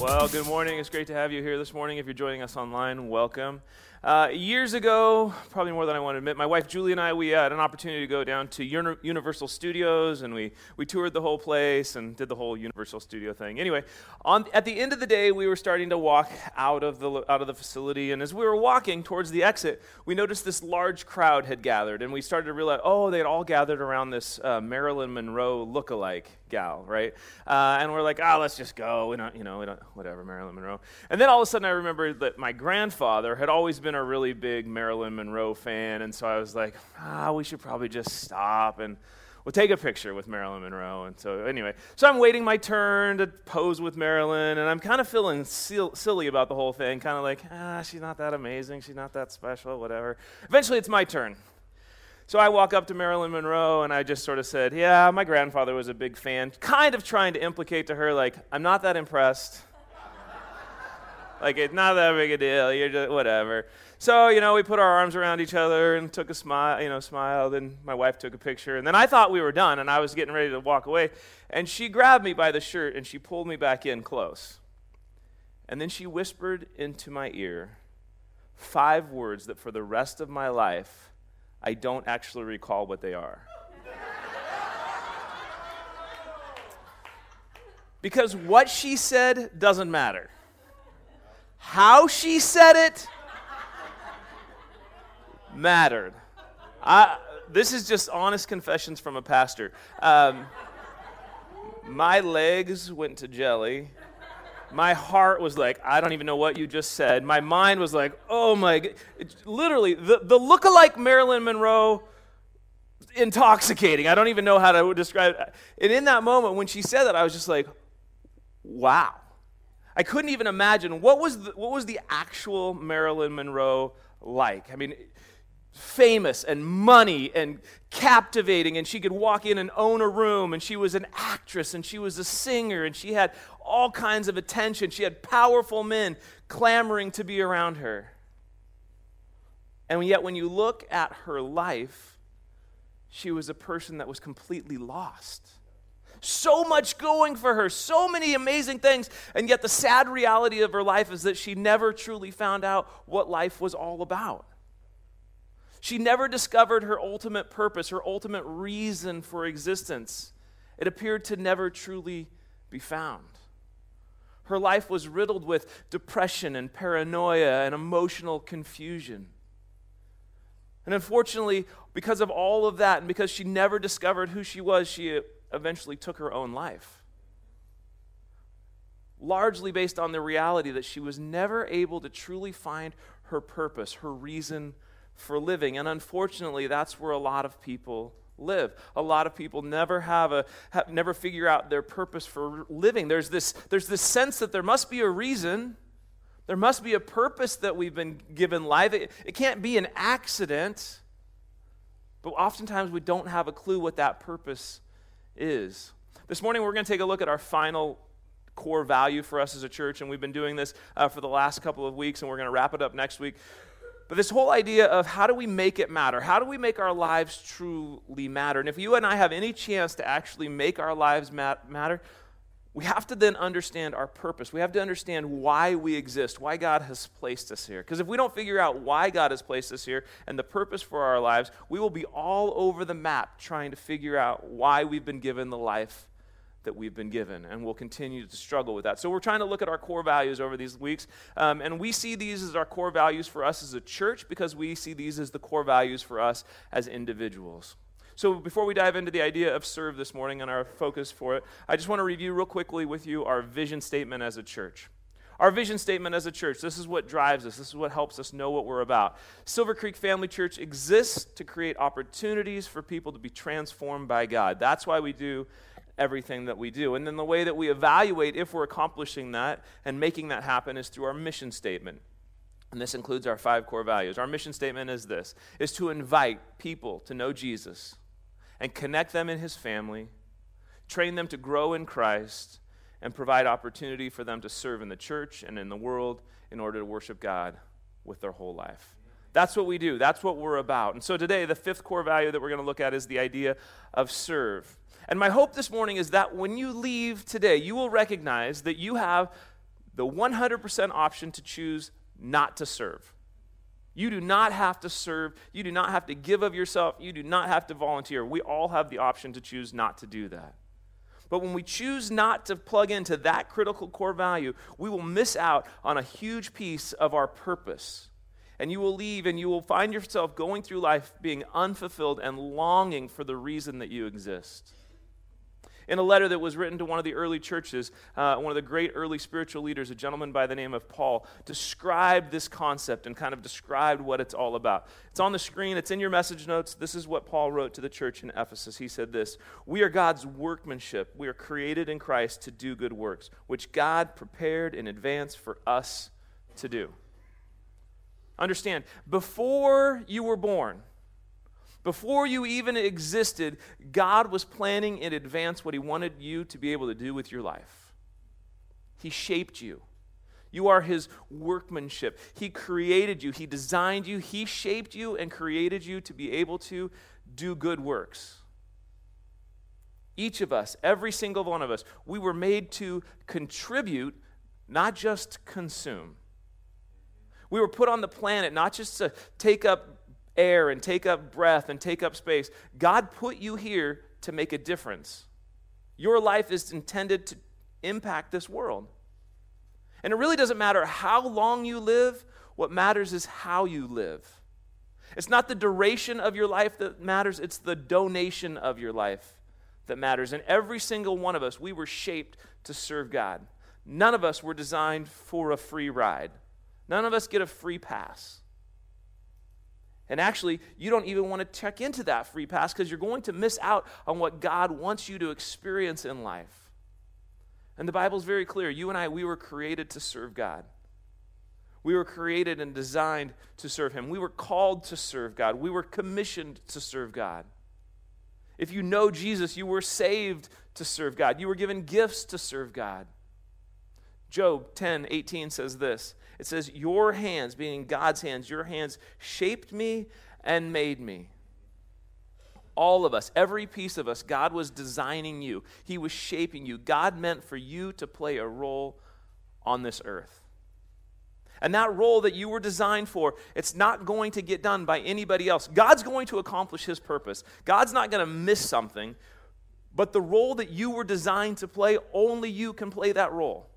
Well, good morning. It's great to have you here this morning. If you're joining us online, welcome. Uh, years ago, probably more than I want to admit, my wife Julie and I, we had an opportunity to go down to Uni- Universal Studios and we, we toured the whole place and did the whole Universal Studio thing. Anyway, on, at the end of the day, we were starting to walk out of, the, out of the facility. And as we were walking towards the exit, we noticed this large crowd had gathered. And we started to realize, oh, they had all gathered around this uh, Marilyn Monroe look-alike gal, right? Uh, and we're like, ah, oh, let's just go. We don't, you know, we don't, whatever, Marilyn Monroe. And then all of a sudden, I remembered that my grandfather had always been a really big Marilyn Monroe fan, and so I was like, ah, we should probably just stop and we'll take a picture with Marilyn Monroe. And so, anyway, so I'm waiting my turn to pose with Marilyn, and I'm kind of feeling silly about the whole thing, kind of like, ah, she's not that amazing, she's not that special, whatever. Eventually, it's my turn. So I walk up to Marilyn Monroe and I just sort of said, Yeah, my grandfather was a big fan, kind of trying to implicate to her, like, I'm not that impressed. like, it's not that big a deal. You're just, whatever. So, you know, we put our arms around each other and took a smile, you know, smiled, and my wife took a picture. And then I thought we were done and I was getting ready to walk away. And she grabbed me by the shirt and she pulled me back in close. And then she whispered into my ear five words that for the rest of my life, I don't actually recall what they are. because what she said doesn't matter. How she said it mattered. I, this is just honest confessions from a pastor. Um, my legs went to jelly my heart was like, I don't even know what you just said. My mind was like, oh my God. literally, the, the look-alike Marilyn Monroe, intoxicating. I don't even know how to describe it. And in that moment, when she said that, I was just like, wow. I couldn't even imagine what was the, what was the actual Marilyn Monroe like. I mean, famous and money and captivating and she could walk in and own a room and she was an actress and she was a singer and she had all kinds of attention she had powerful men clamoring to be around her and yet when you look at her life she was a person that was completely lost so much going for her, so many amazing things. And yet, the sad reality of her life is that she never truly found out what life was all about. She never discovered her ultimate purpose, her ultimate reason for existence. It appeared to never truly be found. Her life was riddled with depression and paranoia and emotional confusion. And unfortunately, because of all of that, and because she never discovered who she was, she eventually took her own life. Largely based on the reality that she was never able to truly find her purpose, her reason for living. And unfortunately, that's where a lot of people live. A lot of people never have a have, never figure out their purpose for living. There's this there's this sense that there must be a reason. There must be a purpose that we've been given life. It, it can't be an accident. But oftentimes we don't have a clue what that purpose is. This morning we're going to take a look at our final core value for us as a church, and we've been doing this uh, for the last couple of weeks, and we're going to wrap it up next week. But this whole idea of how do we make it matter? How do we make our lives truly matter? And if you and I have any chance to actually make our lives mat- matter, we have to then understand our purpose. We have to understand why we exist, why God has placed us here. Because if we don't figure out why God has placed us here and the purpose for our lives, we will be all over the map trying to figure out why we've been given the life that we've been given, and we'll continue to struggle with that. So, we're trying to look at our core values over these weeks, um, and we see these as our core values for us as a church because we see these as the core values for us as individuals. So, before we dive into the idea of serve this morning and our focus for it, I just want to review real quickly with you our vision statement as a church. Our vision statement as a church, this is what drives us, this is what helps us know what we're about. Silver Creek Family Church exists to create opportunities for people to be transformed by God. That's why we do everything that we do. And then the way that we evaluate if we're accomplishing that and making that happen is through our mission statement. And this includes our five core values. Our mission statement is this is to invite people to know Jesus and connect them in his family, train them to grow in Christ, and provide opportunity for them to serve in the church and in the world in order to worship God with their whole life. That's what we do. That's what we're about. And so today, the fifth core value that we're going to look at is the idea of serve. And my hope this morning is that when you leave today, you will recognize that you have the 100% option to choose not to serve. You do not have to serve. You do not have to give of yourself. You do not have to volunteer. We all have the option to choose not to do that. But when we choose not to plug into that critical core value, we will miss out on a huge piece of our purpose. And you will leave and you will find yourself going through life being unfulfilled and longing for the reason that you exist in a letter that was written to one of the early churches, uh, one of the great early spiritual leaders, a gentleman by the name of Paul, described this concept and kind of described what it's all about. It's on the screen, it's in your message notes. This is what Paul wrote to the church in Ephesus. He said this We are God's workmanship. We are created in Christ to do good works, which God prepared in advance for us to do. Understand, before you were born, before you even existed, God was planning in advance what He wanted you to be able to do with your life. He shaped you. You are His workmanship. He created you, He designed you, He shaped you and created you to be able to do good works. Each of us, every single one of us, we were made to contribute, not just consume. We were put on the planet not just to take up air and take up breath and take up space. God put you here to make a difference. Your life is intended to impact this world. And it really doesn't matter how long you live, what matters is how you live. It's not the duration of your life that matters, it's the donation of your life that matters. And every single one of us, we were shaped to serve God. None of us were designed for a free ride, none of us get a free pass. And actually, you don't even want to check into that free pass because you're going to miss out on what God wants you to experience in life. And the Bible's very clear. You and I, we were created to serve God. We were created and designed to serve Him. We were called to serve God. We were commissioned to serve God. If you know Jesus, you were saved to serve God. You were given gifts to serve God. Job 10 18 says this it says, Your hands, being God's hands, your hands shaped me and made me. All of us, every piece of us, God was designing you. He was shaping you. God meant for you to play a role on this earth. And that role that you were designed for, it's not going to get done by anybody else. God's going to accomplish his purpose. God's not going to miss something, but the role that you were designed to play, only you can play that role.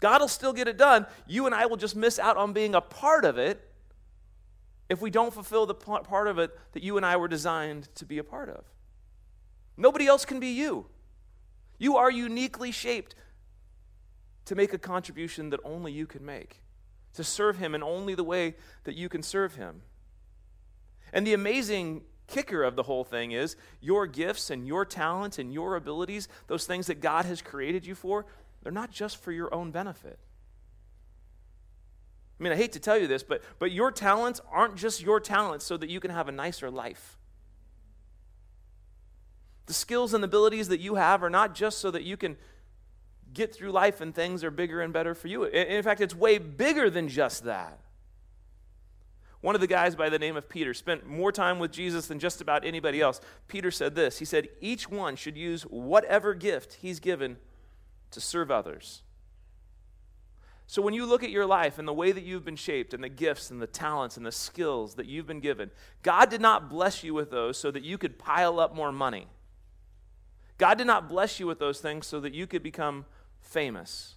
God will still get it done. You and I will just miss out on being a part of it if we don't fulfill the part of it that you and I were designed to be a part of. Nobody else can be you. You are uniquely shaped to make a contribution that only you can make, to serve Him in only the way that you can serve Him. And the amazing kicker of the whole thing is your gifts and your talents and your abilities, those things that God has created you for, they're not just for your own benefit. I mean, I hate to tell you this, but, but your talents aren't just your talents so that you can have a nicer life. The skills and abilities that you have are not just so that you can get through life and things are bigger and better for you. In fact, it's way bigger than just that. One of the guys by the name of Peter spent more time with Jesus than just about anybody else. Peter said this He said, Each one should use whatever gift he's given to serve others. So, when you look at your life and the way that you've been shaped, and the gifts and the talents and the skills that you've been given, God did not bless you with those so that you could pile up more money. God did not bless you with those things so that you could become famous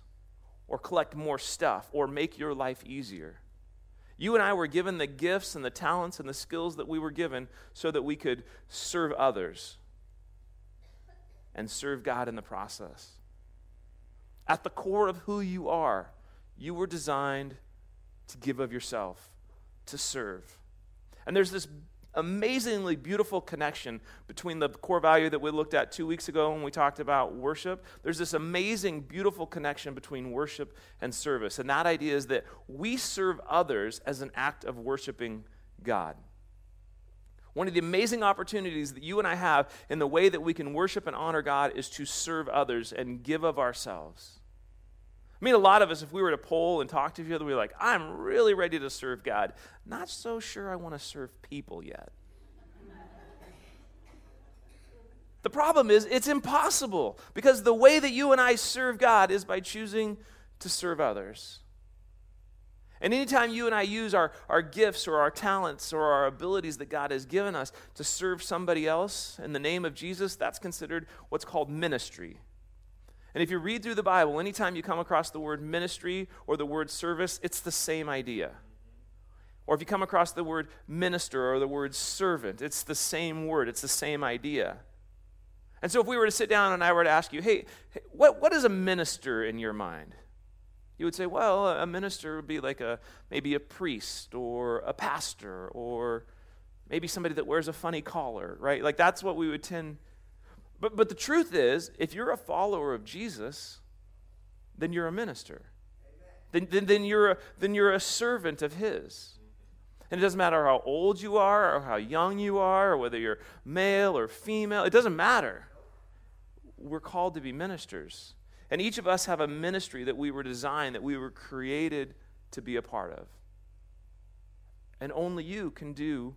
or collect more stuff or make your life easier. You and I were given the gifts and the talents and the skills that we were given so that we could serve others and serve God in the process. At the core of who you are, you were designed to give of yourself, to serve. And there's this amazingly beautiful connection between the core value that we looked at two weeks ago when we talked about worship. There's this amazing, beautiful connection between worship and service. And that idea is that we serve others as an act of worshiping God. One of the amazing opportunities that you and I have in the way that we can worship and honor God is to serve others and give of ourselves. I mean, a lot of us, if we were to poll and talk to each other, we're like, I'm really ready to serve God. Not so sure I want to serve people yet. the problem is, it's impossible because the way that you and I serve God is by choosing to serve others. And anytime you and I use our, our gifts or our talents or our abilities that God has given us to serve somebody else in the name of Jesus, that's considered what's called ministry. And if you read through the Bible, anytime you come across the word ministry or the word service, it's the same idea. Or if you come across the word minister or the word servant, it's the same word, it's the same idea. And so if we were to sit down and I were to ask you, hey, what, what is a minister in your mind? You would say, well, a minister would be like a maybe a priest or a pastor or maybe somebody that wears a funny collar, right? Like that's what we would tend. But but the truth is, if you're a follower of Jesus, then you're a minister. Then, then, then, you're a, then you're a servant of His. And it doesn't matter how old you are or how young you are or whether you're male or female, it doesn't matter. We're called to be ministers. And each of us have a ministry that we were designed, that we were created to be a part of. And only you can do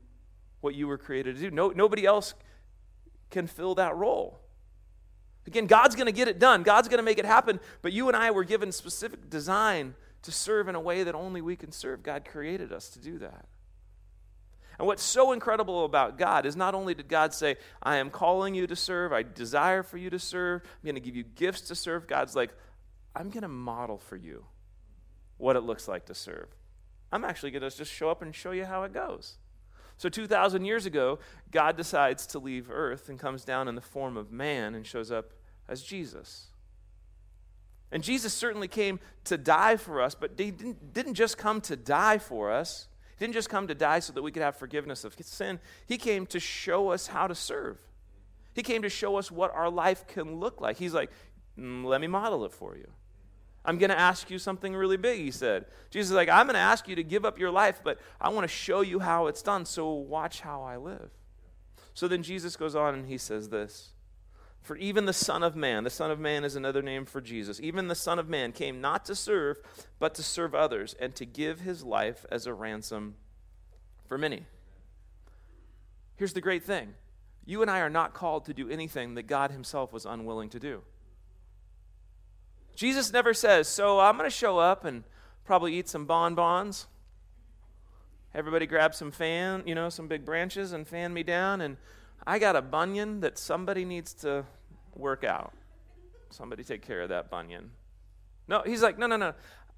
what you were created to do. No, nobody else can fill that role. Again, God's going to get it done. God's going to make it happen. But you and I were given specific design to serve in a way that only we can serve. God created us to do that. And what's so incredible about God is not only did God say, I am calling you to serve, I desire for you to serve, I'm going to give you gifts to serve. God's like, I'm going to model for you what it looks like to serve. I'm actually going to just show up and show you how it goes. So, 2,000 years ago, God decides to leave earth and comes down in the form of man and shows up as Jesus. And Jesus certainly came to die for us, but he didn't, didn't just come to die for us. He didn't just come to die so that we could have forgiveness of sin, He came to show us how to serve. He came to show us what our life can look like. He's like, mm, let me model it for you. I'm going to ask you something really big, he said. Jesus is like, I'm going to ask you to give up your life, but I want to show you how it's done, so watch how I live. So then Jesus goes on and he says this For even the Son of Man, the Son of Man is another name for Jesus, even the Son of Man came not to serve, but to serve others, and to give his life as a ransom for many. Here's the great thing you and I are not called to do anything that God Himself was unwilling to do. Jesus never says, So I'm going to show up and probably eat some bonbons. Everybody grab some fan, you know, some big branches and fan me down. And I got a bunion that somebody needs to work out. Somebody take care of that bunion. No, he's like, No, no, no.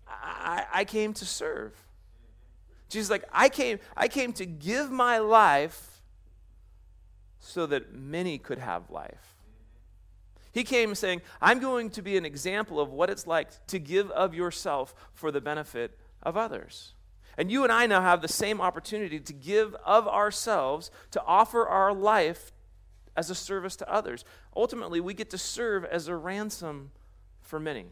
I, I came to serve. Jesus like, I came, I came to give my life so that many could have life. He came saying, I'm going to be an example of what it's like to give of yourself for the benefit of others. And you and I now have the same opportunity to give of ourselves, to offer our life as a service to others. Ultimately, we get to serve as a ransom for many.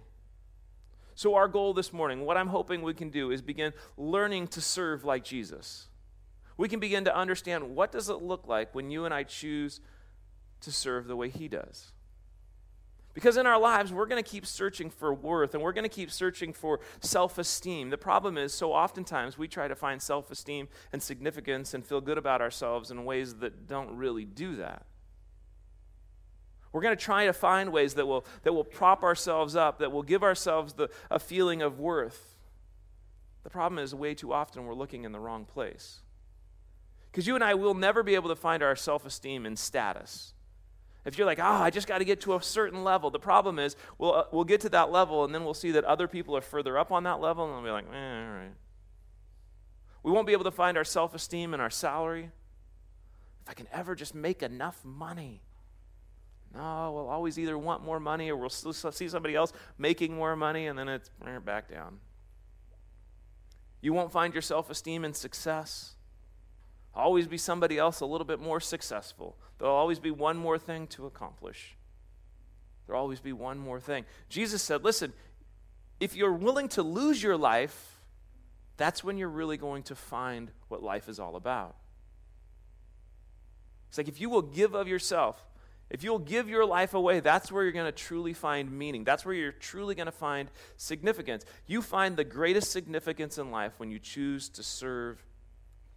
So, our goal this morning, what I'm hoping we can do is begin learning to serve like Jesus. We can begin to understand what does it look like when you and I choose to serve the way he does. Because in our lives, we're going to keep searching for worth and we're going to keep searching for self esteem. The problem is, so oftentimes we try to find self esteem and significance and feel good about ourselves in ways that don't really do that. We're going to try to find ways that will, that will prop ourselves up, that will give ourselves the, a feeling of worth. The problem is, way too often we're looking in the wrong place. Because you and I will never be able to find our self esteem in status. If you're like, oh, I just got to get to a certain level, the problem is we'll, uh, we'll get to that level and then we'll see that other people are further up on that level and we'll be like, eh, all right. We won't be able to find our self esteem in our salary. If I can ever just make enough money. No, we'll always either want more money or we'll see somebody else making more money and then it's back down. You won't find your self esteem in success. Always be somebody else a little bit more successful. There'll always be one more thing to accomplish. There'll always be one more thing. Jesus said, listen, if you're willing to lose your life, that's when you're really going to find what life is all about. It's like if you will give of yourself, if you'll give your life away, that's where you're going to truly find meaning. That's where you're truly going to find significance. You find the greatest significance in life when you choose to serve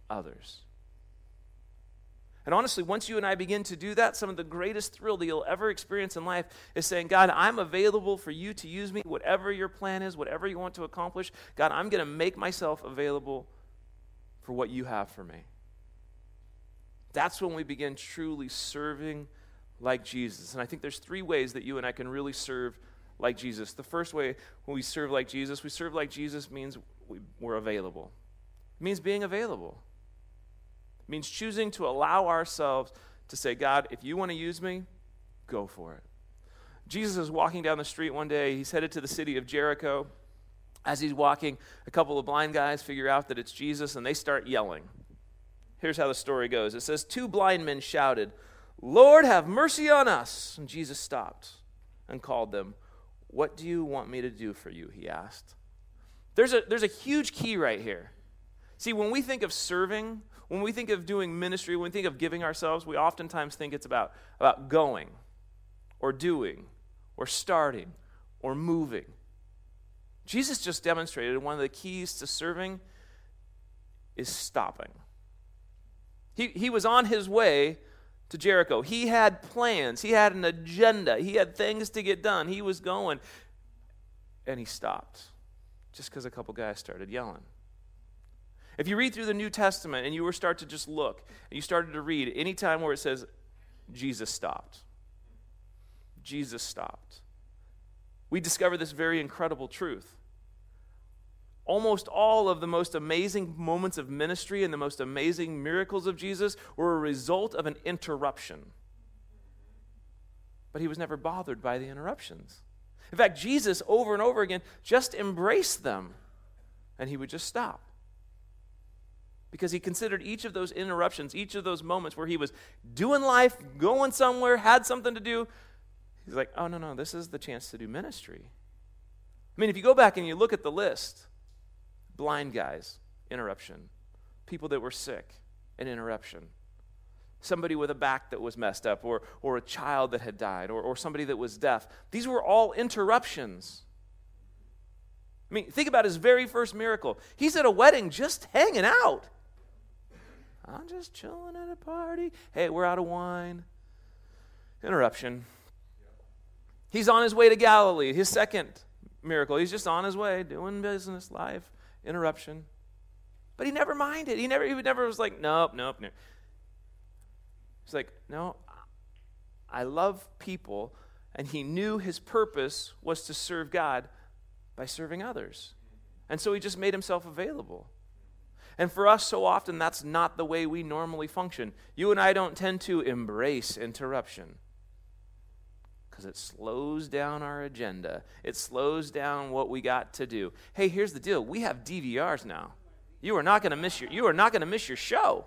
others. And honestly, once you and I begin to do that, some of the greatest thrill that you'll ever experience in life is saying, God, I'm available for you to use me, whatever your plan is, whatever you want to accomplish. God, I'm going to make myself available for what you have for me. That's when we begin truly serving like Jesus. And I think there's three ways that you and I can really serve like Jesus. The first way when we serve like Jesus, we serve like Jesus means we, are available. It means being available. Means choosing to allow ourselves to say, God, if you want to use me, go for it. Jesus is walking down the street one day. He's headed to the city of Jericho. As he's walking, a couple of blind guys figure out that it's Jesus and they start yelling. Here's how the story goes it says, Two blind men shouted, Lord, have mercy on us. And Jesus stopped and called them. What do you want me to do for you? He asked. There's a, there's a huge key right here. See, when we think of serving, when we think of doing ministry, when we think of giving ourselves, we oftentimes think it's about, about going or doing or starting or moving. Jesus just demonstrated one of the keys to serving is stopping. He, he was on his way to Jericho. He had plans, he had an agenda, he had things to get done. He was going, and he stopped just because a couple guys started yelling. If you read through the New Testament and you were start to just look, and you started to read any time where it says Jesus stopped. Jesus stopped. We discover this very incredible truth. Almost all of the most amazing moments of ministry and the most amazing miracles of Jesus were a result of an interruption. But he was never bothered by the interruptions. In fact, Jesus, over and over again, just embraced them and he would just stop because he considered each of those interruptions, each of those moments where he was doing life, going somewhere, had something to do. He's like, oh, no, no, this is the chance to do ministry. I mean, if you go back and you look at the list blind guys, interruption. People that were sick, an interruption. Somebody with a back that was messed up, or, or a child that had died, or, or somebody that was deaf. These were all interruptions. I mean, think about his very first miracle. He's at a wedding just hanging out. I'm just chilling at a party. Hey, we're out of wine. Interruption. He's on his way to Galilee, his second miracle. He's just on his way, doing business, life. Interruption. But he never minded. He never, he never was like, nope, nope, nope. He's like, no, I love people. And he knew his purpose was to serve God by serving others. And so he just made himself available. And for us, so often, that's not the way we normally function. You and I don't tend to embrace interruption because it slows down our agenda, it slows down what we got to do. Hey, here's the deal we have DVRs now. You are not going to miss your you are not going to miss your show.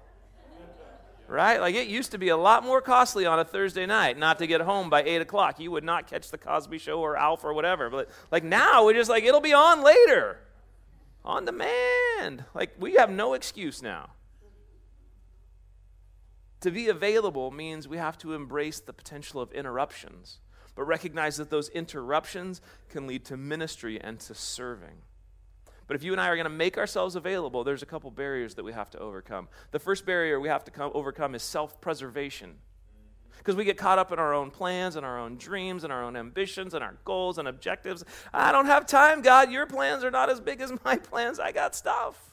Right? Like it used to be a lot more costly on a Thursday night not to get home by eight o'clock. You would not catch the Cosby Show or Alf or whatever. But like now, we're just like it'll be on later on demand. Like, we have no excuse now. To be available means we have to embrace the potential of interruptions, but recognize that those interruptions can lead to ministry and to serving. But if you and I are going to make ourselves available, there's a couple barriers that we have to overcome. The first barrier we have to come, overcome is self preservation because we get caught up in our own plans and our own dreams and our own ambitions and our goals and objectives. I don't have time, God. Your plans are not as big as my plans. I got stuff.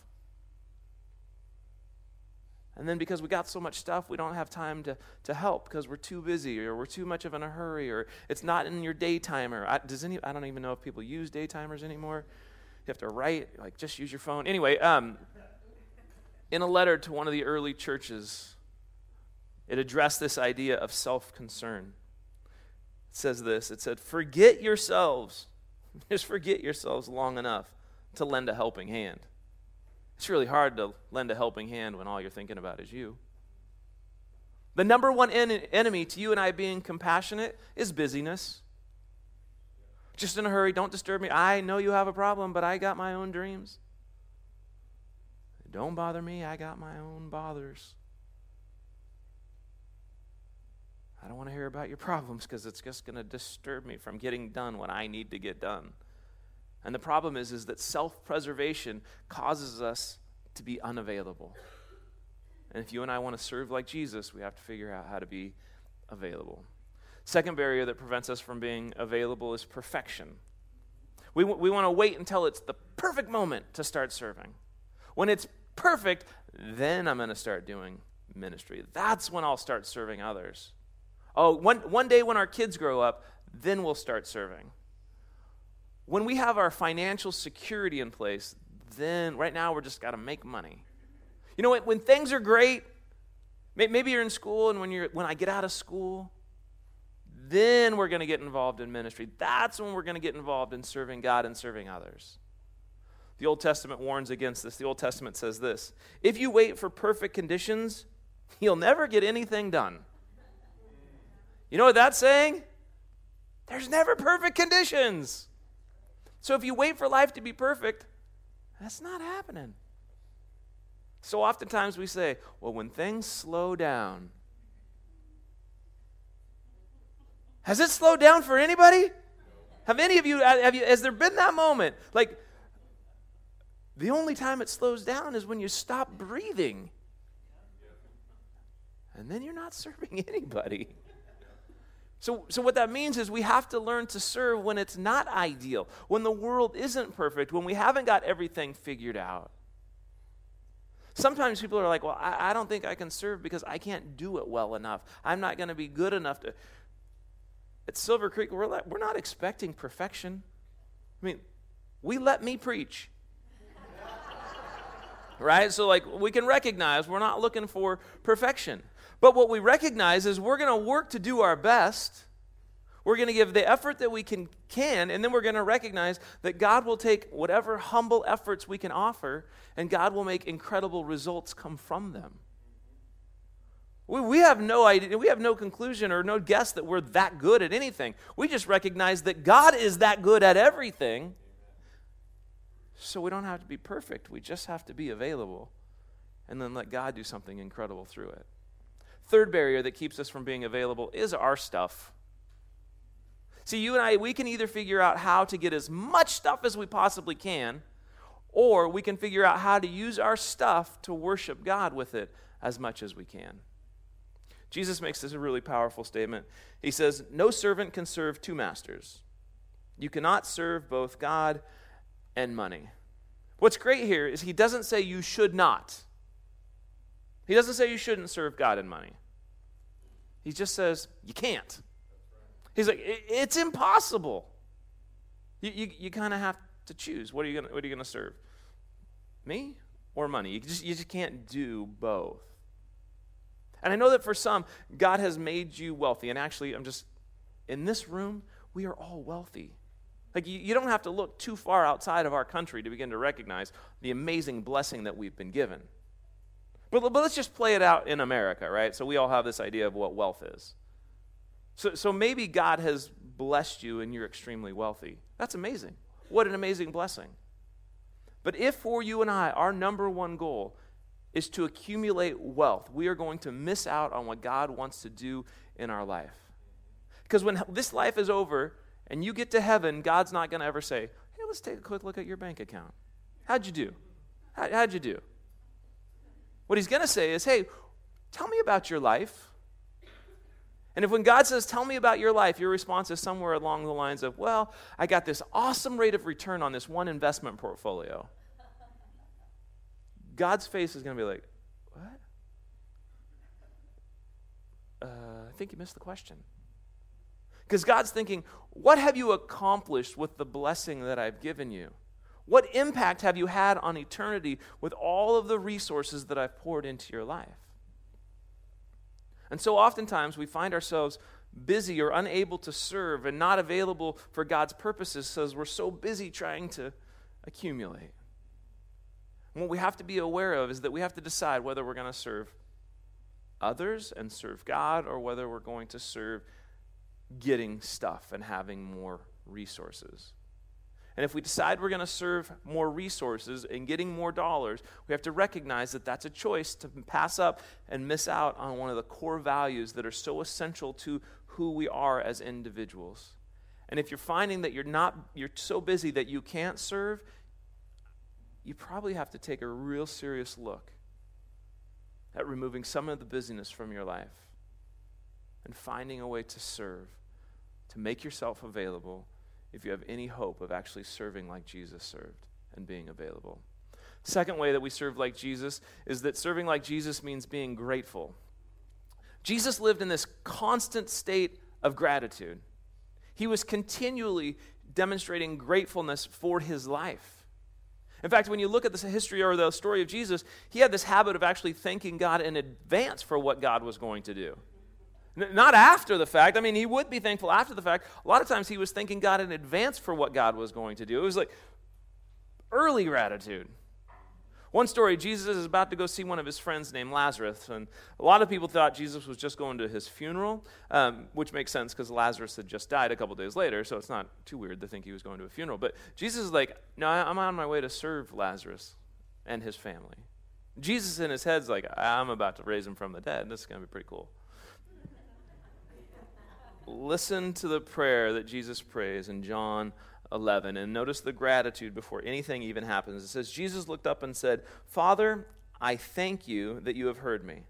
And then because we got so much stuff, we don't have time to, to help because we're too busy or we're too much of in a hurry or it's not in your day timer. I, does any, I don't even know if people use day timers anymore. You have to write, like, just use your phone. Anyway, um, in a letter to one of the early churches, it addressed this idea of self concern. It says this it said, Forget yourselves. Just forget yourselves long enough to lend a helping hand. It's really hard to lend a helping hand when all you're thinking about is you. The number one en- enemy to you and I being compassionate is busyness. Just in a hurry, don't disturb me. I know you have a problem, but I got my own dreams. Don't bother me, I got my own bothers. I don't want to hear about your problems because it's just going to disturb me from getting done what I need to get done. And the problem is, is that self preservation causes us to be unavailable. And if you and I want to serve like Jesus, we have to figure out how to be available. Second barrier that prevents us from being available is perfection. We, we want to wait until it's the perfect moment to start serving. When it's perfect, then I'm going to start doing ministry. That's when I'll start serving others. Oh, one, one day when our kids grow up, then we'll start serving. When we have our financial security in place, then right now we're just got to make money. You know, when, when things are great, maybe you're in school, and when, you're, when I get out of school, then we're going to get involved in ministry. That's when we're going to get involved in serving God and serving others. The Old Testament warns against this. The Old Testament says this If you wait for perfect conditions, you'll never get anything done. You know what that's saying? There's never perfect conditions. So if you wait for life to be perfect, that's not happening. So oftentimes we say, well, when things slow down, has it slowed down for anybody? Have any of you, have you, has there been that moment? Like, the only time it slows down is when you stop breathing. And then you're not serving anybody. So, so, what that means is we have to learn to serve when it's not ideal, when the world isn't perfect, when we haven't got everything figured out. Sometimes people are like, well, I, I don't think I can serve because I can't do it well enough. I'm not going to be good enough to. At Silver Creek, we're, we're not expecting perfection. I mean, we let me preach. right? So, like, we can recognize we're not looking for perfection. But what we recognize is we're going to work to do our best. We're going to give the effort that we can, can, and then we're going to recognize that God will take whatever humble efforts we can offer, and God will make incredible results come from them. We, we have no idea, we have no conclusion or no guess that we're that good at anything. We just recognize that God is that good at everything. So we don't have to be perfect. We just have to be available and then let God do something incredible through it. Third barrier that keeps us from being available is our stuff. See, you and I, we can either figure out how to get as much stuff as we possibly can, or we can figure out how to use our stuff to worship God with it as much as we can. Jesus makes this a really powerful statement. He says, No servant can serve two masters. You cannot serve both God and money. What's great here is he doesn't say you should not. He doesn't say you shouldn't serve God in money. He just says you can't. He's like, it's impossible. You, you, you kind of have to choose. What are you going to serve? Me or money? You just, you just can't do both. And I know that for some, God has made you wealthy. And actually, I'm just, in this room, we are all wealthy. Like, you, you don't have to look too far outside of our country to begin to recognize the amazing blessing that we've been given. But, but let's just play it out in America, right? So we all have this idea of what wealth is. So, so maybe God has blessed you and you're extremely wealthy. That's amazing. What an amazing blessing. But if for you and I, our number one goal is to accumulate wealth, we are going to miss out on what God wants to do in our life. Because when this life is over and you get to heaven, God's not going to ever say, hey, let's take a quick look at your bank account. How'd you do? How, how'd you do? What he's going to say is, hey, tell me about your life. And if when God says, tell me about your life, your response is somewhere along the lines of, well, I got this awesome rate of return on this one investment portfolio. God's face is going to be like, what? Uh, I think you missed the question. Because God's thinking, what have you accomplished with the blessing that I've given you? What impact have you had on eternity with all of the resources that I've poured into your life? And so oftentimes we find ourselves busy or unable to serve and not available for God's purposes because we're so busy trying to accumulate. And what we have to be aware of is that we have to decide whether we're going to serve others and serve God or whether we're going to serve getting stuff and having more resources. And if we decide we're going to serve more resources and getting more dollars, we have to recognize that that's a choice to pass up and miss out on one of the core values that are so essential to who we are as individuals. And if you're finding that you're not you're so busy that you can't serve, you probably have to take a real serious look at removing some of the busyness from your life and finding a way to serve, to make yourself available if you have any hope of actually serving like Jesus served and being available. Second way that we serve like Jesus is that serving like Jesus means being grateful. Jesus lived in this constant state of gratitude. He was continually demonstrating gratefulness for his life. In fact, when you look at the history or the story of Jesus, he had this habit of actually thanking God in advance for what God was going to do. Not after the fact. I mean, he would be thankful after the fact. A lot of times he was thanking God in advance for what God was going to do. It was like early gratitude. One story Jesus is about to go see one of his friends named Lazarus, and a lot of people thought Jesus was just going to his funeral, um, which makes sense because Lazarus had just died a couple days later, so it's not too weird to think he was going to a funeral. But Jesus is like, No, I'm on my way to serve Lazarus and his family. Jesus in his head's like, I'm about to raise him from the dead. This is going to be pretty cool. Listen to the prayer that Jesus prays in John 11. And notice the gratitude before anything even happens. It says, Jesus looked up and said, Father, I thank you that you have heard me.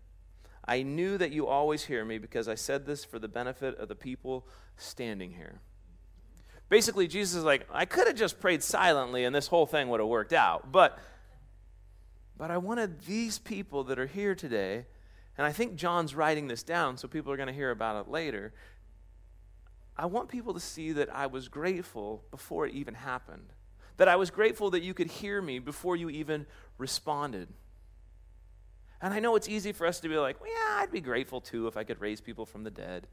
I knew that you always hear me because I said this for the benefit of the people standing here. Basically, Jesus is like, I could have just prayed silently and this whole thing would have worked out. But, but I wanted these people that are here today, and I think John's writing this down so people are going to hear about it later. I want people to see that I was grateful before it even happened. That I was grateful that you could hear me before you even responded. And I know it's easy for us to be like, well, yeah, I'd be grateful too if I could raise people from the dead.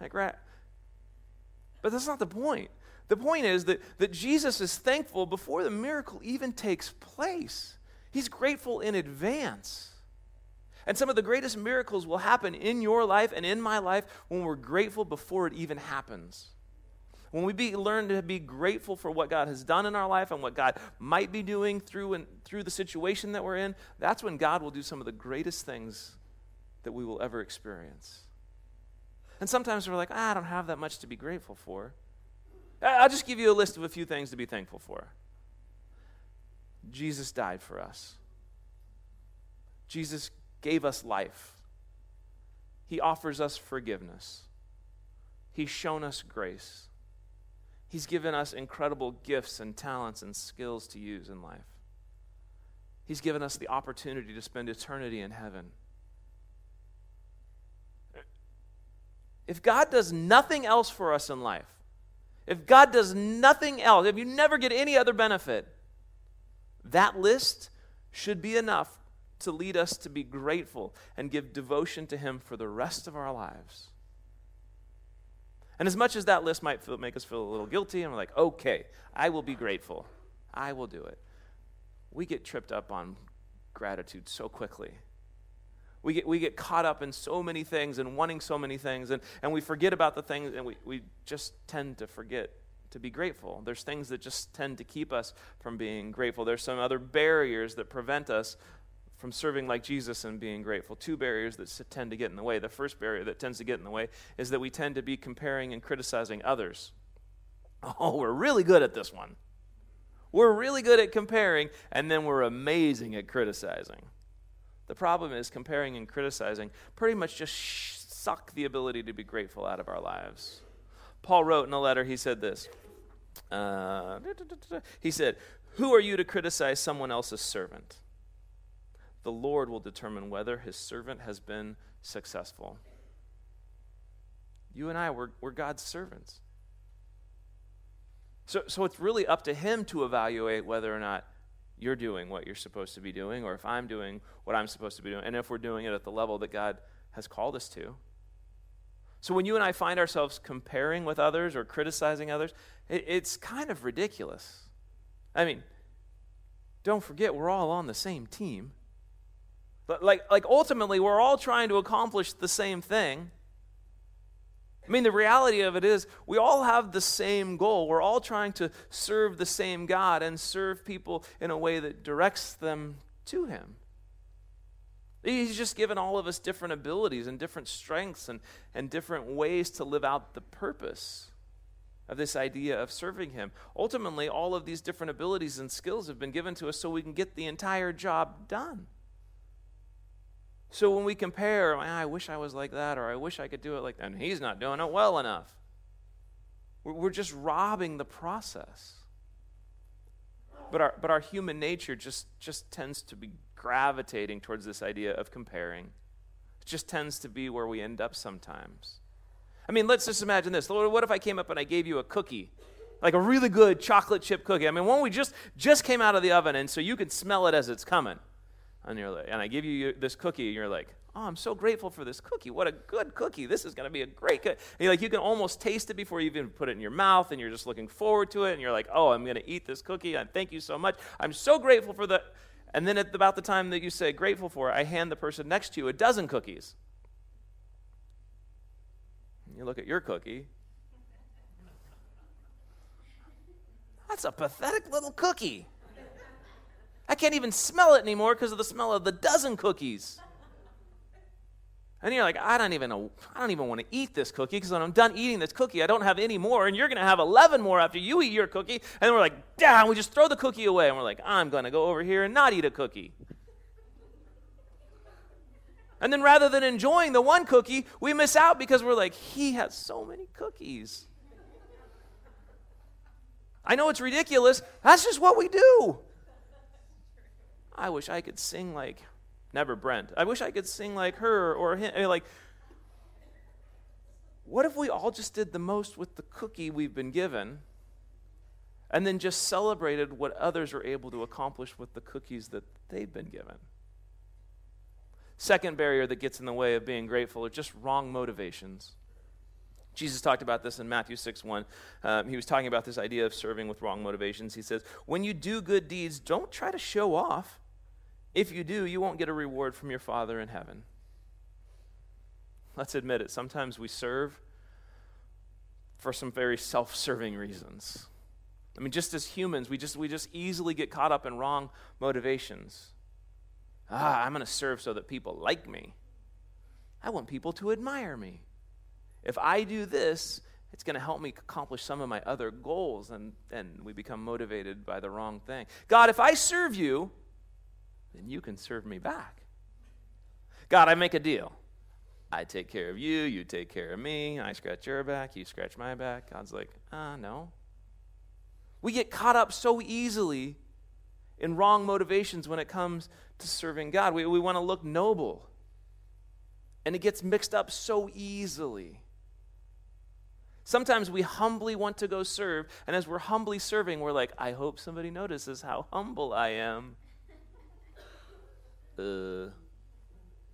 Like, right. But that's not the point. The point is that, that Jesus is thankful before the miracle even takes place. He's grateful in advance. And some of the greatest miracles will happen in your life and in my life when we're grateful before it even happens. When we be, learn to be grateful for what God has done in our life and what God might be doing through, and, through the situation that we're in, that's when God will do some of the greatest things that we will ever experience. And sometimes we're like, ah, I don't have that much to be grateful for. I'll just give you a list of a few things to be thankful for. Jesus died for us. Jesus gave us life. He offers us forgiveness. He's shown us grace. He's given us incredible gifts and talents and skills to use in life. He's given us the opportunity to spend eternity in heaven. If God does nothing else for us in life, if God does nothing else, if you never get any other benefit, that list should be enough to lead us to be grateful and give devotion to Him for the rest of our lives. And as much as that list might feel, make us feel a little guilty, and we're like, okay, I will be grateful, I will do it. We get tripped up on gratitude so quickly. We get, we get caught up in so many things and wanting so many things, and, and we forget about the things, and we, we just tend to forget to be grateful. There's things that just tend to keep us from being grateful. There's some other barriers that prevent us from serving like Jesus and being grateful. Two barriers that tend to get in the way. The first barrier that tends to get in the way is that we tend to be comparing and criticizing others. Oh, we're really good at this one. We're really good at comparing, and then we're amazing at criticizing. The problem is comparing and criticizing pretty much just suck the ability to be grateful out of our lives. Paul wrote in a letter, he said this. Uh, he said, Who are you to criticize someone else's servant? The Lord will determine whether his servant has been successful. You and I, we're, we're God's servants. So, so it's really up to him to evaluate whether or not you're doing what you're supposed to be doing, or if I'm doing what I'm supposed to be doing, and if we're doing it at the level that God has called us to. So when you and I find ourselves comparing with others or criticizing others, it, it's kind of ridiculous. I mean, don't forget, we're all on the same team. But like, like ultimately, we're all trying to accomplish the same thing. I mean, the reality of it is, we all have the same goal. We're all trying to serve the same God and serve people in a way that directs them to Him. He's just given all of us different abilities and different strengths and, and different ways to live out the purpose of this idea of serving Him. Ultimately, all of these different abilities and skills have been given to us so we can get the entire job done. So when we compare, I wish I was like that, or I wish I could do it like that, and he's not doing it well enough. We're just robbing the process. But our, but our human nature just, just tends to be gravitating towards this idea of comparing. It just tends to be where we end up sometimes. I mean, let's just imagine this. Lord, what if I came up and I gave you a cookie? Like a really good chocolate chip cookie. I mean, one we just just came out of the oven, and so you can smell it as it's coming. And you're like, and I give you this cookie, and you're like, oh, I'm so grateful for this cookie. What a good cookie. This is going to be a great cookie. like, you can almost taste it before you even put it in your mouth, and you're just looking forward to it, and you're like, oh, I'm going to eat this cookie, and thank you so much. I'm so grateful for the. And then at about the time that you say grateful for, I hand the person next to you a dozen cookies. You look at your cookie. That's a pathetic little cookie. Can't even smell it anymore because of the smell of the dozen cookies. And you're like, I don't even I don't even want to eat this cookie because when I'm done eating this cookie, I don't have any more, and you're going to have 11 more after you eat your cookie. And then we're like, damn, we just throw the cookie away, and we're like, I'm going to go over here and not eat a cookie. And then rather than enjoying the one cookie, we miss out because we're like, he has so many cookies. I know it's ridiculous. That's just what we do. I wish I could sing like never Brent. I wish I could sing like her or him. I mean, like, what if we all just did the most with the cookie we've been given and then just celebrated what others are able to accomplish with the cookies that they've been given? Second barrier that gets in the way of being grateful are just wrong motivations. Jesus talked about this in Matthew 6 1. Um, he was talking about this idea of serving with wrong motivations. He says, When you do good deeds, don't try to show off if you do, you won't get a reward from your Father in heaven. Let's admit it. Sometimes we serve for some very self serving reasons. I mean, just as humans, we just, we just easily get caught up in wrong motivations. Ah, I'm going to serve so that people like me. I want people to admire me. If I do this, it's going to help me accomplish some of my other goals, and, and we become motivated by the wrong thing. God, if I serve you, then you can serve me back. God, I make a deal. I take care of you, you take care of me, I scratch your back, you scratch my back. God's like, ah, uh, no. We get caught up so easily in wrong motivations when it comes to serving God. We, we want to look noble. And it gets mixed up so easily. Sometimes we humbly want to go serve, and as we're humbly serving, we're like, I hope somebody notices how humble I am uh,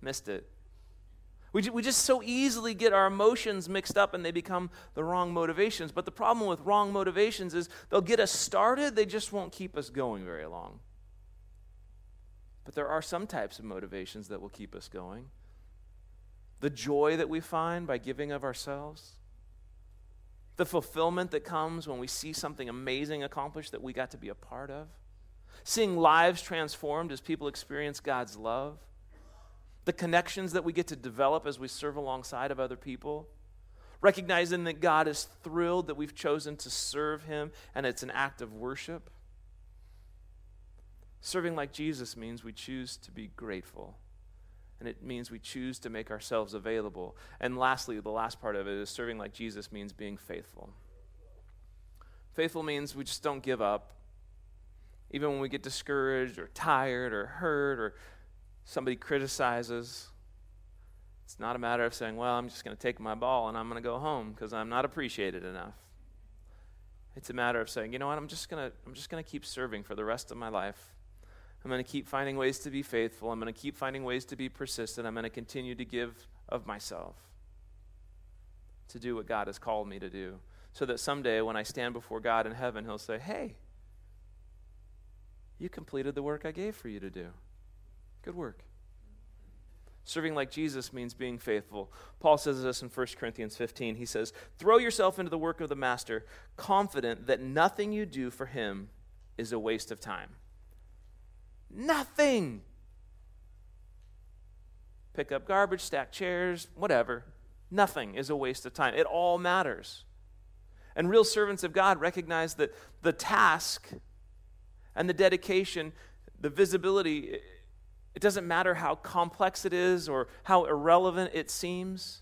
missed it. We, we just so easily get our emotions mixed up and they become the wrong motivations. But the problem with wrong motivations is they'll get us started, they just won't keep us going very long. But there are some types of motivations that will keep us going. The joy that we find by giving of ourselves, the fulfillment that comes when we see something amazing accomplished that we got to be a part of seeing lives transformed as people experience God's love, the connections that we get to develop as we serve alongside of other people, recognizing that God is thrilled that we've chosen to serve Him and it's an act of worship. Serving like Jesus means we choose to be grateful. And it means we choose to make ourselves available. And lastly, the last part of it is serving like Jesus means being faithful. Faithful means we just don't give up even when we get discouraged or tired or hurt or somebody criticizes. It's not a matter of saying, well, I'm just going to take my ball and I'm going to go home because I'm not appreciated enough. It's a matter of saying, you know what, I'm just going to I'm just going to keep serving for the rest of my life. I'm going to keep finding ways to be faithful. I'm going to keep finding ways to be persistent. I'm going to continue to give of myself to do what God has called me to do. So that someday when I stand before God in heaven, He'll say, Hey, you completed the work I gave for you to do. Good work. Serving like Jesus means being faithful. Paul says this in 1 Corinthians 15. He says, Throw yourself into the work of the master, confident that nothing you do for him is a waste of time. Nothing. Pick up garbage, stack chairs, whatever. Nothing is a waste of time. It all matters. And real servants of God recognize that the task and the dedication, the visibility It doesn't matter how complex it is or how irrelevant it seems.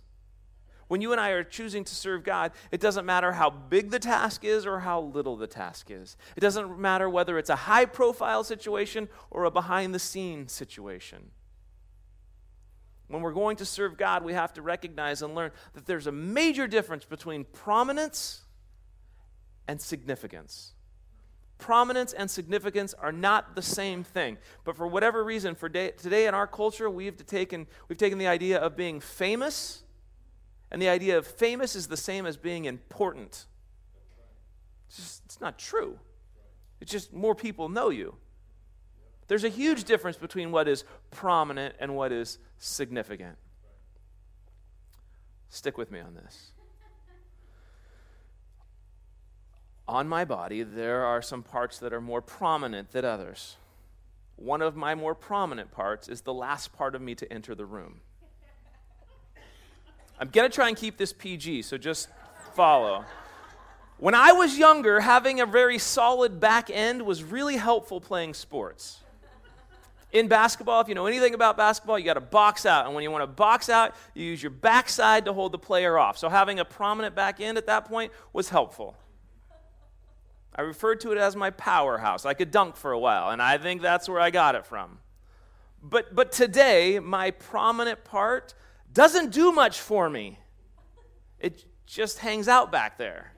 When you and I are choosing to serve God, it doesn't matter how big the task is or how little the task is. It doesn't matter whether it's a high profile situation or a behind the scenes situation. When we're going to serve God, we have to recognize and learn that there's a major difference between prominence and significance. Prominence and significance are not the same thing. But for whatever reason, for day, today in our culture, we've taken, we've taken the idea of being famous, and the idea of famous is the same as being important. It's, just, it's not true. It's just more people know you. There's a huge difference between what is prominent and what is significant. Stick with me on this. On my body, there are some parts that are more prominent than others. One of my more prominent parts is the last part of me to enter the room. I'm going to try and keep this PG, so just follow. When I was younger, having a very solid back end was really helpful playing sports in basketball, if you know anything about basketball, you got to box out. And when you want to box out, you use your backside to hold the player off. So having a prominent back end at that point was helpful. I referred to it as my powerhouse. I could dunk for a while, and I think that's where I got it from. But, but today, my prominent part doesn't do much for me, it just hangs out back there.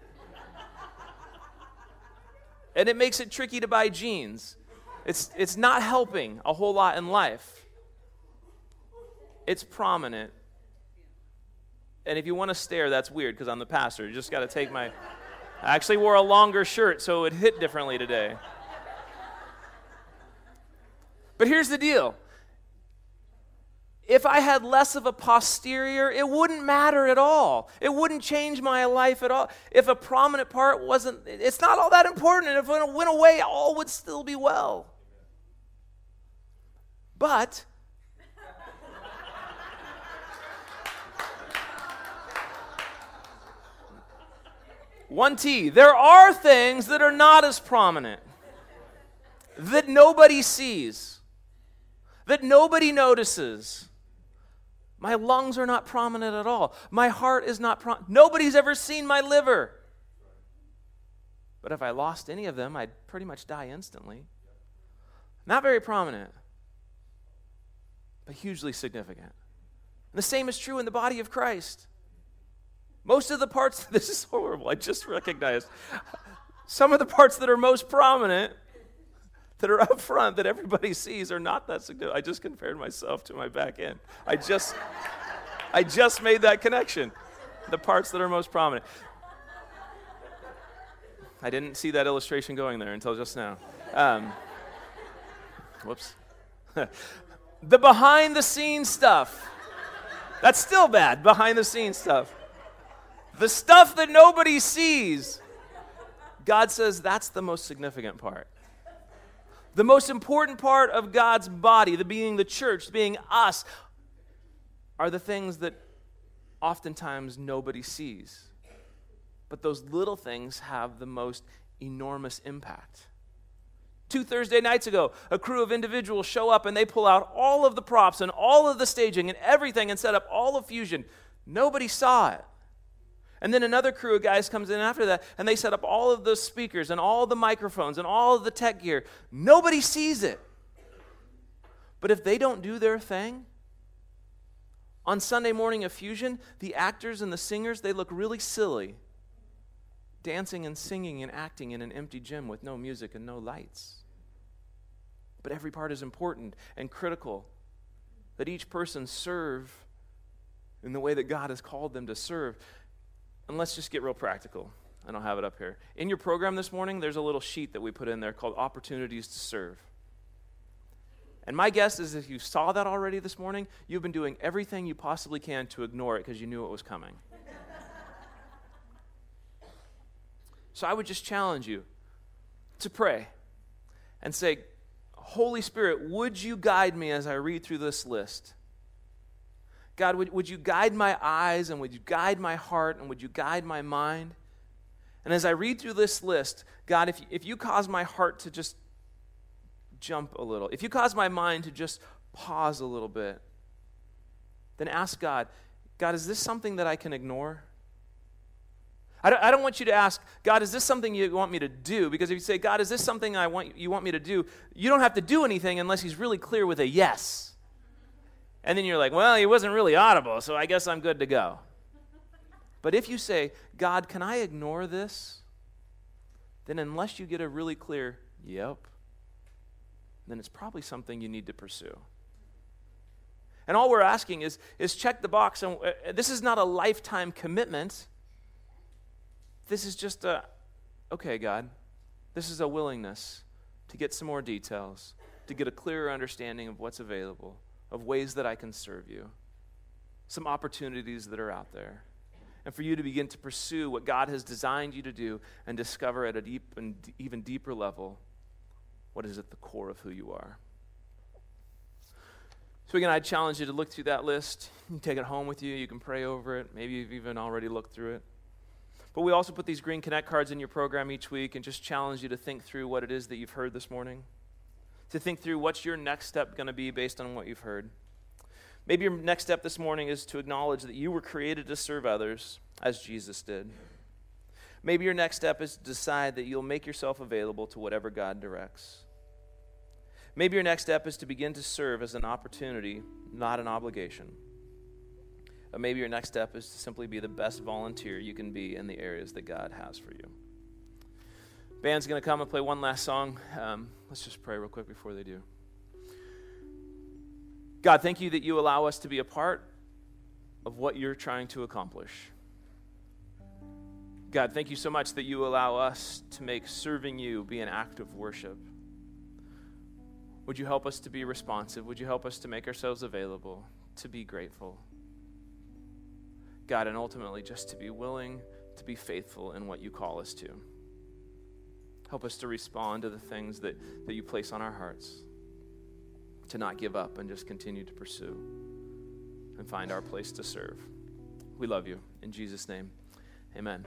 and it makes it tricky to buy jeans. It's, it's not helping a whole lot in life. It's prominent. And if you want to stare, that's weird because I'm the pastor. You just got to take my. I actually wore a longer shirt, so it would hit differently today. But here's the deal if I had less of a posterior, it wouldn't matter at all. It wouldn't change my life at all. If a prominent part wasn't, it's not all that important. And if it went away, all would still be well. But One T. There are things that are not as prominent, that nobody sees, that nobody notices. My lungs are not prominent at all. My heart is not prominent. Nobody's ever seen my liver. But if I lost any of them, I'd pretty much die instantly. Not very prominent but hugely significant. And the same is true in the body of Christ. Most of the parts, this is horrible, I just recognized. Some of the parts that are most prominent, that are up front, that everybody sees, are not that significant. I just compared myself to my back end. I just, I just made that connection. The parts that are most prominent. I didn't see that illustration going there until just now. Um, whoops. the behind the scenes stuff. That's still bad, behind the scenes stuff. The stuff that nobody sees. God says that's the most significant part. The most important part of God's body, the being the church, being us, are the things that oftentimes nobody sees. But those little things have the most enormous impact. Two Thursday nights ago, a crew of individuals show up and they pull out all of the props and all of the staging and everything and set up all of Fusion. Nobody saw it. And then another crew of guys comes in after that and they set up all of the speakers and all the microphones and all of the tech gear. Nobody sees it. But if they don't do their thing, on Sunday morning of Fusion, the actors and the singers, they look really silly dancing and singing and acting in an empty gym with no music and no lights. But every part is important and critical. That each person serve in the way that God has called them to serve. And let's just get real practical. I don't have it up here. In your program this morning, there's a little sheet that we put in there called Opportunities to Serve. And my guess is if you saw that already this morning, you've been doing everything you possibly can to ignore it because you knew it was coming. So I would just challenge you to pray and say, Holy Spirit, would you guide me as I read through this list? God, would, would you guide my eyes and would you guide my heart and would you guide my mind? And as I read through this list, God, if, if you cause my heart to just jump a little, if you cause my mind to just pause a little bit, then ask God, God, is this something that I can ignore? I don't, I don't want you to ask, God, is this something you want me to do? Because if you say, God, is this something I want, you want me to do? You don't have to do anything unless He's really clear with a yes. And then you're like, well, he wasn't really audible, so I guess I'm good to go. But if you say, God, can I ignore this? Then, unless you get a really clear, yep, then it's probably something you need to pursue. And all we're asking is, is check the box. And uh, this is not a lifetime commitment. This is just a, okay, God, this is a willingness to get some more details, to get a clearer understanding of what's available of ways that I can serve you, some opportunities that are out there, and for you to begin to pursue what God has designed you to do and discover at a deep and even deeper level what is at the core of who you are. So, again, I challenge you to look through that list. You take it home with you. You can pray over it. Maybe you've even already looked through it. But we also put these Green Connect cards in your program each week and just challenge you to think through what it is that you've heard this morning to think through what's your next step going to be based on what you've heard. Maybe your next step this morning is to acknowledge that you were created to serve others as Jesus did. Maybe your next step is to decide that you'll make yourself available to whatever God directs. Maybe your next step is to begin to serve as an opportunity, not an obligation. Or maybe your next step is to simply be the best volunteer you can be in the areas that God has for you. Band's going to come and play one last song. Um, let's just pray real quick before they do. God, thank you that you allow us to be a part of what you're trying to accomplish. God, thank you so much that you allow us to make serving you be an act of worship. Would you help us to be responsive? Would you help us to make ourselves available, to be grateful? God, and ultimately just to be willing to be faithful in what you call us to. Help us to respond to the things that, that you place on our hearts, to not give up and just continue to pursue and find our place to serve. We love you. In Jesus' name, amen.